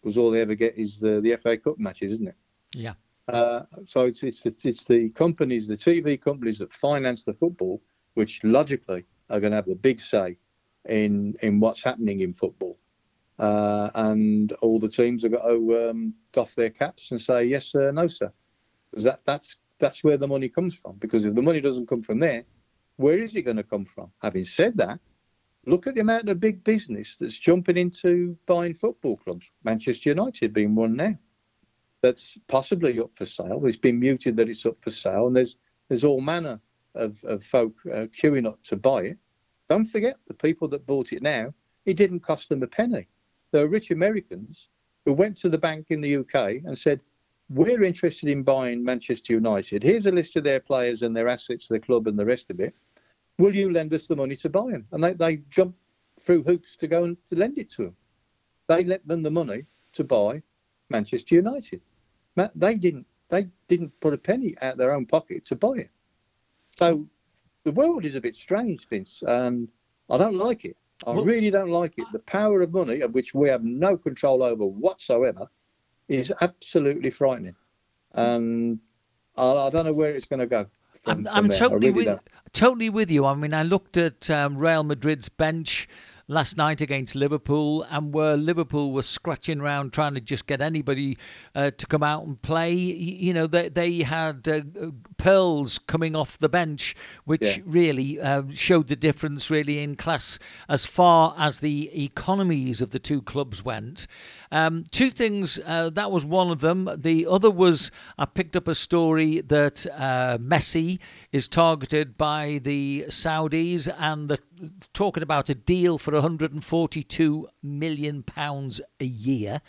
because all they ever get is the, the FA Cup matches, isn't it? Yeah. Uh, so it's it's the, it's the companies, the TV companies that finance the football, which logically are going to have the big say in in what's happening in football. Uh, and all the teams have got to um, doff their caps and say yes, sir, no, sir, because that, that's that's where the money comes from. Because if the money doesn't come from there, where is it going to come from? Having said that, look at the amount of big business that's jumping into buying football clubs. Manchester United being one now. That's possibly up for sale. It's been muted that it's up for sale, and there's there's all manner of, of folk uh, queuing up to buy it. Don't forget the people that bought it now. It didn't cost them a penny there are rich Americans who went to the bank in the UK and said, We're interested in buying Manchester United. Here's a list of their players and their assets, the club, and the rest of it. Will you lend us the money to buy them? And they, they jumped through hoops to go and to lend it to them. They lent them the money to buy Manchester United. They didn't. They didn't put a penny out of their own pocket to buy it. So the world is a bit strange, Vince, and I don't like it. I well, really don't like it. The power of money, of which we have no control over whatsoever, is absolutely frightening. And I, I don't know where it's going to go. From, I'm, I'm totally really with don't. totally with you. I mean, I looked at um, Real Madrid's bench last night against Liverpool, and where Liverpool was scratching around trying to just get anybody uh, to come out and play, you know, they, they had uh, pearls coming off the bench, which yeah. really uh, showed the difference, really, in class as far as the economies of the two clubs went. Um, two things, uh, that was one of them. The other was I picked up a story that uh, Messi is targeted by the Saudis and the, talking about a deal for 142 million pounds a year.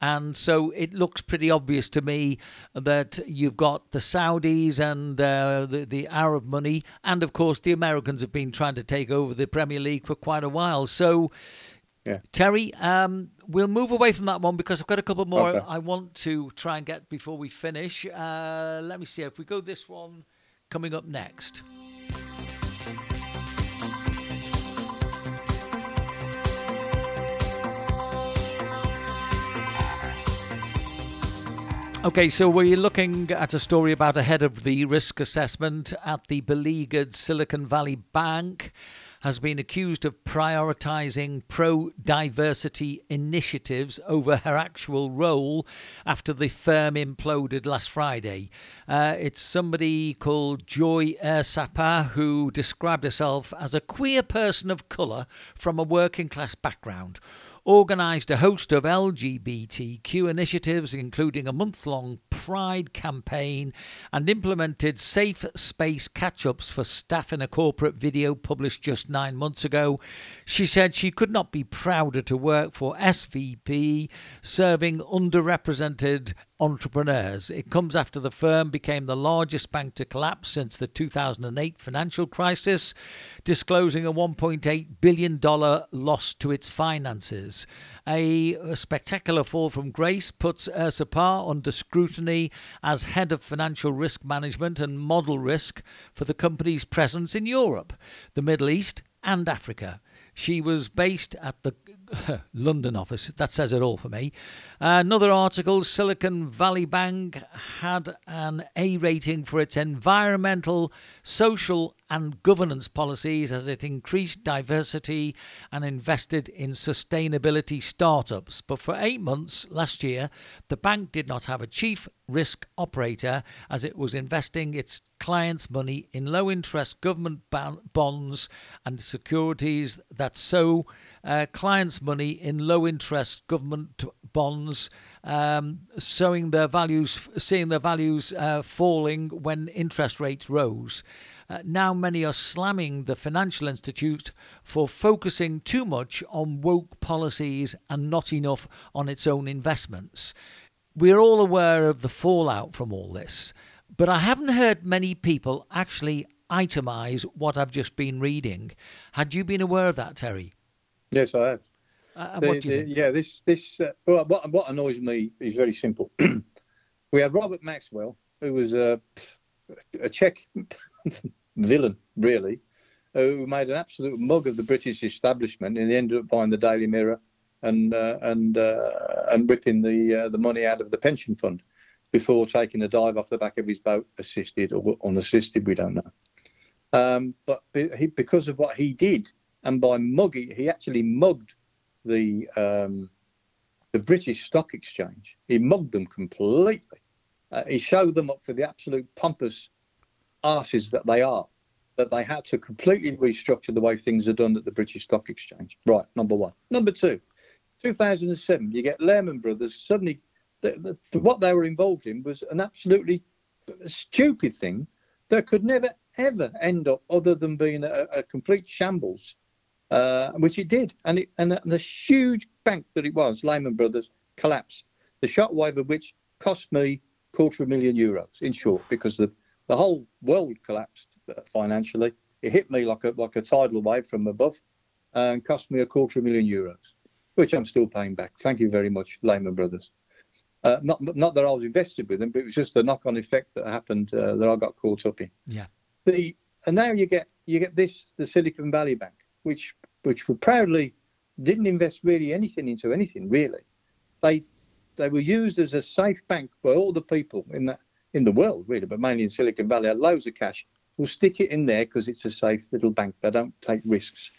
And so it looks pretty obvious to me that you've got the Saudis and uh, the, the Arab money, and of course the Americans have been trying to take over the Premier League for quite a while. So, yeah. Terry, um, we'll move away from that one because I've got a couple more okay. I want to try and get before we finish. Uh, let me see if we go this one coming up next. Okay, so we're looking at a story about a head of the risk assessment at the beleaguered Silicon Valley Bank has been accused of prioritizing pro diversity initiatives over her actual role after the firm imploded last Friday. Uh, it's somebody called Joy Ersapah who described herself as a queer person of colour from a working class background organised a host of LGBTQ initiatives, including a month long Pride campaign, and implemented safe space catch ups for staff in a corporate video published just nine months ago. She said she could not be prouder to work for SVB, serving underrepresented entrepreneurs. It comes after the firm became the largest bank to collapse since the 2008 financial crisis, disclosing a $1.8 billion loss to its finances. A, a spectacular fall from grace puts Ersapah under scrutiny as head of financial risk management and model risk for the company's presence in Europe, the Middle East, and Africa. She was based at the London office. That says it all for me. Another article Silicon Valley Bank had an A rating for its environmental, social, and governance policies as it increased diversity and invested in sustainability startups. But for eight months last year, the bank did not have a chief risk operator as it was investing its clients' money in low interest government bonds and securities that sow uh, clients' money in low interest government bonds. Um, sowing their values, seeing their values uh, falling when interest rates rose. Uh, now many are slamming the financial institute for focusing too much on woke policies and not enough on its own investments. We're all aware of the fallout from all this, but I haven't heard many people actually itemize what I've just been reading. Had you been aware of that, Terry? Yes, I have. Uh, the, what do you the? Yeah, this this uh, well, what what annoys me is very simple. we had Robert Maxwell, who was a a Czech villain, really, who made an absolute mug of the British establishment and he ended up buying the Daily Mirror and uh, and uh, and ripping the uh, the money out of the pension fund before taking a dive off the back of his boat, assisted or unassisted, we don't know. Um, but he, because of what he did, and by mugging, he actually mugged the um, the British Stock Exchange. He mugged them completely. Uh, he showed them up for the absolute pompous asses that they are, that they had to completely restructure the way things are done at the British Stock Exchange. Right, number one. Number two, 2007, you get Lehman Brothers suddenly. The, the, what they were involved in was an absolutely stupid thing that could never ever end up other than being a, a complete shambles, uh, which it did. And, it, and the huge bank that it was, Lehman Brothers, collapsed. The shockwave of which cost me quarter of a million euros, in short, because the the whole world collapsed uh, financially. It hit me like a like a tidal wave from above, and cost me a quarter of a million euros, which I'm still paying back. Thank you very much, Lehman Brothers. Uh, not not that I was invested with them, but it was just the knock-on effect that happened uh, that I got caught up in. Yeah. The and now you get you get this the Silicon Valley Bank, which which were proudly didn't invest really anything into anything really. They they were used as a safe bank by all the people in that in the world, really, but mainly in Silicon Valley, had loads of cash. We'll stick it in there because it's a safe little bank. They don't take risks.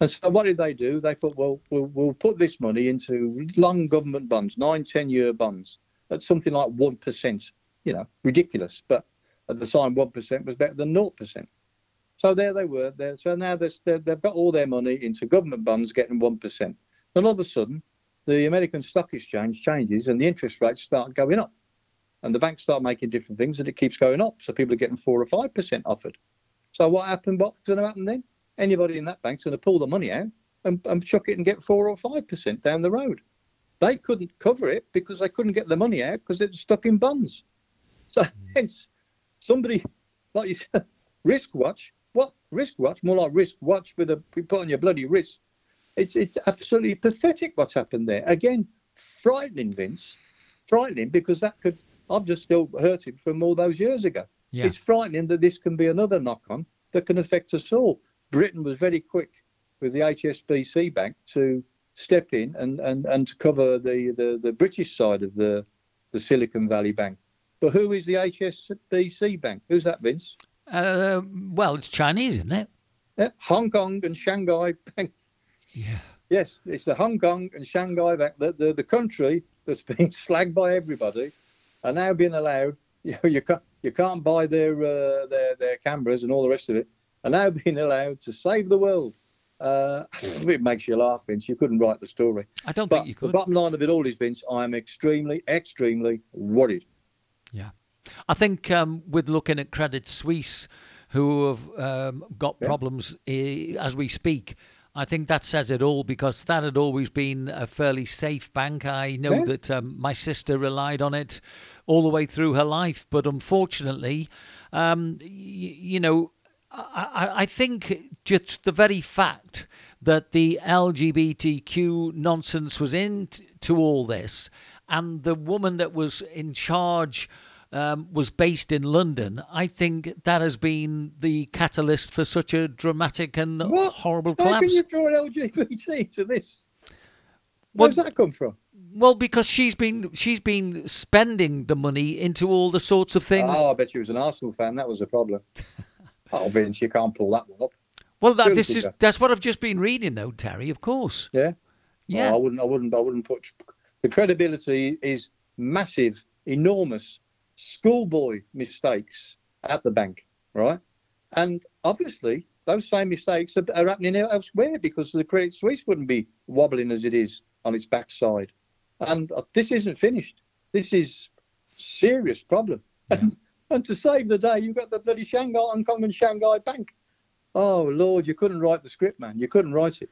And so what did they do? They thought, well, we'll, we'll put this money into long government bonds, nine, 10 year bonds at something like 1%. You know, ridiculous. But at the time, 1% was better than 0%. So there they were. There. So now they've got all their money into government bonds getting 1%. And all of a sudden, the American Stock Exchange changes and the interest rates start going up and the banks start making different things and it keeps going up. So people are getting four or five percent offered. So what happened? What's going to happen then? Anybody in that bank's going to pull the money out and, and chuck it and get four or five percent down the road. They couldn't cover it because they couldn't get the money out because it's stuck in bonds. So mm. hence somebody like you said, risk watch. What risk watch? More like risk watch with a put on your bloody wrist. It's it's absolutely pathetic what's happened there. Again, frightening, Vince. Frightening because that could I'm just still hurting from all those years ago. Yeah. It's frightening that this can be another knock on that can affect us all. Britain was very quick with the HSBC Bank to step in and, and, and to cover the, the, the British side of the the Silicon Valley Bank. But who is the HSBC Bank? Who's that, Vince? Uh, well, it's Chinese, isn't it? Yeah, Hong Kong and Shanghai Yeah. Yes, it's the Hong Kong and Shanghai Bank, the, the, the country that's been slagged by everybody, are now being allowed. You know, you can't you can't buy their uh, their their cameras and all the rest of it, are now being allowed to save the world. Uh, it makes you laugh, Vince. You couldn't write the story. I don't But think you the could. bottom line of it all is, Vince, I am extremely, extremely worried. Yeah. I think um, with looking at Credit Suisse, who have um, got Yeah. problems eh, as we speak, I think that says it all because that had always been a fairly safe bank. I know Yeah. that um, my sister relied on it all the way through her life, but unfortunately, um, y- you know, I, I- I think just the very fact that the LGBTQ nonsense was into all this, and the woman that was in charge um, was based in London, I think that has been the catalyst for such a dramatic and What? horrible How can you draw an LGBT to this? Well- Where's that come from? Well, because she's been she's been spending the money into all the sorts of things. Oh, I bet she was an Arsenal fan. That was the problem. oh, Vince, you can't pull that one up. well, that, this is that's what I've just been reading, though, Terry. Of course. Yeah. Yeah. Oh, I wouldn't. I wouldn't. I wouldn't put. The credibility is massive, enormous, schoolboy mistakes at the bank, right? And obviously, those same mistakes are, are happening elsewhere because the Credit Suisse wouldn't be wobbling as it is on its backside. And uh, this isn't finished. This is serious problem. And, and to save the day, you've got the bloody Shanghai, Hong Kong and Shanghai Bank. Oh Lord, you couldn't write the script, man. You couldn't write it.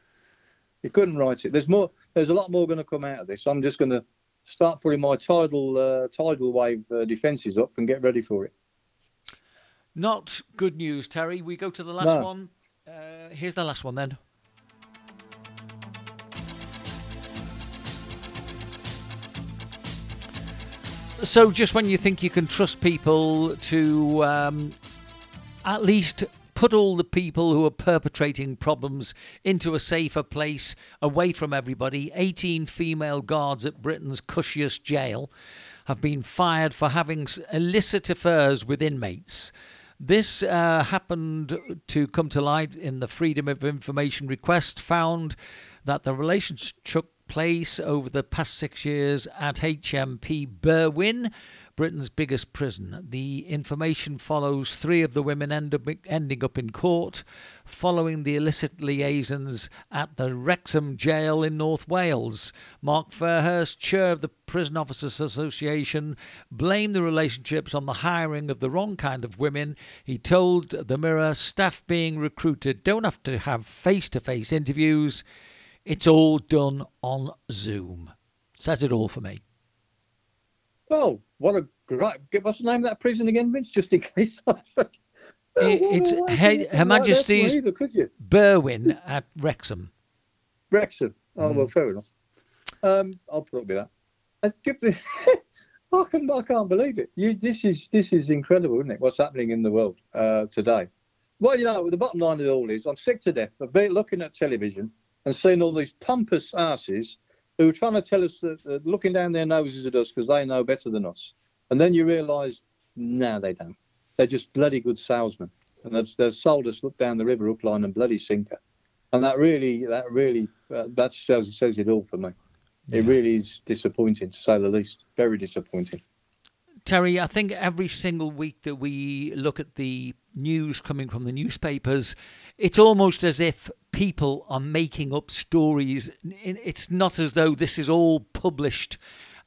You couldn't write it. There's more. There's a lot more going to come out of this. I'm just going to start putting my tidal uh, tidal wave uh, defences up and get ready for it. Not good news, Terry. We go to the last No. one. Uh, here's the last one then. So, just when you think you can trust people to um, at least put all the people who are perpetrating problems into a safer place away from everybody, 18 female guards at Britain's cushiest jail have been fired for having illicit affairs with inmates. This uh, happened to come to light in the Freedom of Information request, found that the relationship took place over the past six years at HMP Berwyn, Britain's biggest prison. The information follows three of the women end up, ending up in court following the illicit liaisons at the Wrexham jail in North Wales. Mark Fairhurst, chair of the Prison Officers Association, blamed the relationships on the hiring of the wrong kind of women. He told the Mirror staff being recruited don't have to have face to face interviews, it's all done on Zoom. Says it all for me. Oh, what a great! What's the name of that prison again, Vince? Just in case. I forget. It- it's Why Her- didn't Her Majesty's- one Either, could you? Berwyn at Wrexham. Wrexham. Oh Mm. well, fair enough. Um, I'll put up with that. I, give the, I can I can't believe it. You this is this is incredible, isn't it? What's happening in the world uh, today? Well, you know, the bottom line of it all is I'm sick to death of be- looking at television and seeing all these pompous asses who are trying to tell us that uh, looking down their noses at us because they know better than us, and then you realise, no, they don't. They're just bloody good salesmen, and they've, they've sold us look down the river hook, line, and bloody sinker and that really that really uh, that says, says it all for me. It really is disappointing to say the least. Very disappointing. Terry, I think every single week that we look at the news coming from the newspapers, it's almost as if people are making up stories. It's not as though this is all published.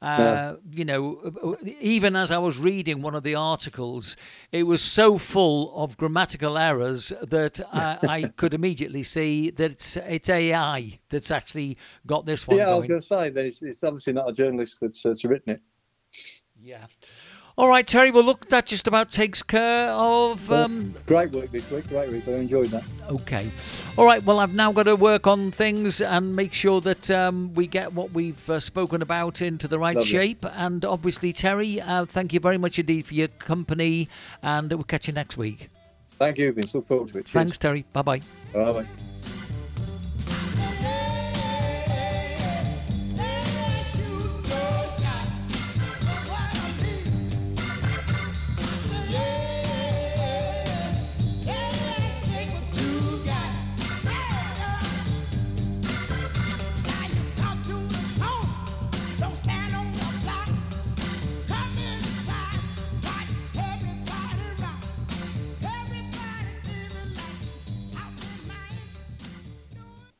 Uh, You know, even as I was reading one of the articles, it was so full of grammatical errors that I, I could immediately see that it's, it's AI that's actually got this one yeah, I was going. going to say that it's, it's obviously not a journalist that's, that's written it. Yeah. All right, Terry. Well, look, that just about takes care of. Um, Great work this week. Great week. I enjoyed that. okay. All right. Well, I've now got to work on things and make sure that um, we get what we've uh, spoken about into the right Lovely. shape. And obviously, Terry, uh, thank you very much indeed for your company. And we'll catch you next week. Thank you, Vince. Look forward to it. Thanks, Terry. Bye bye. Bye bye.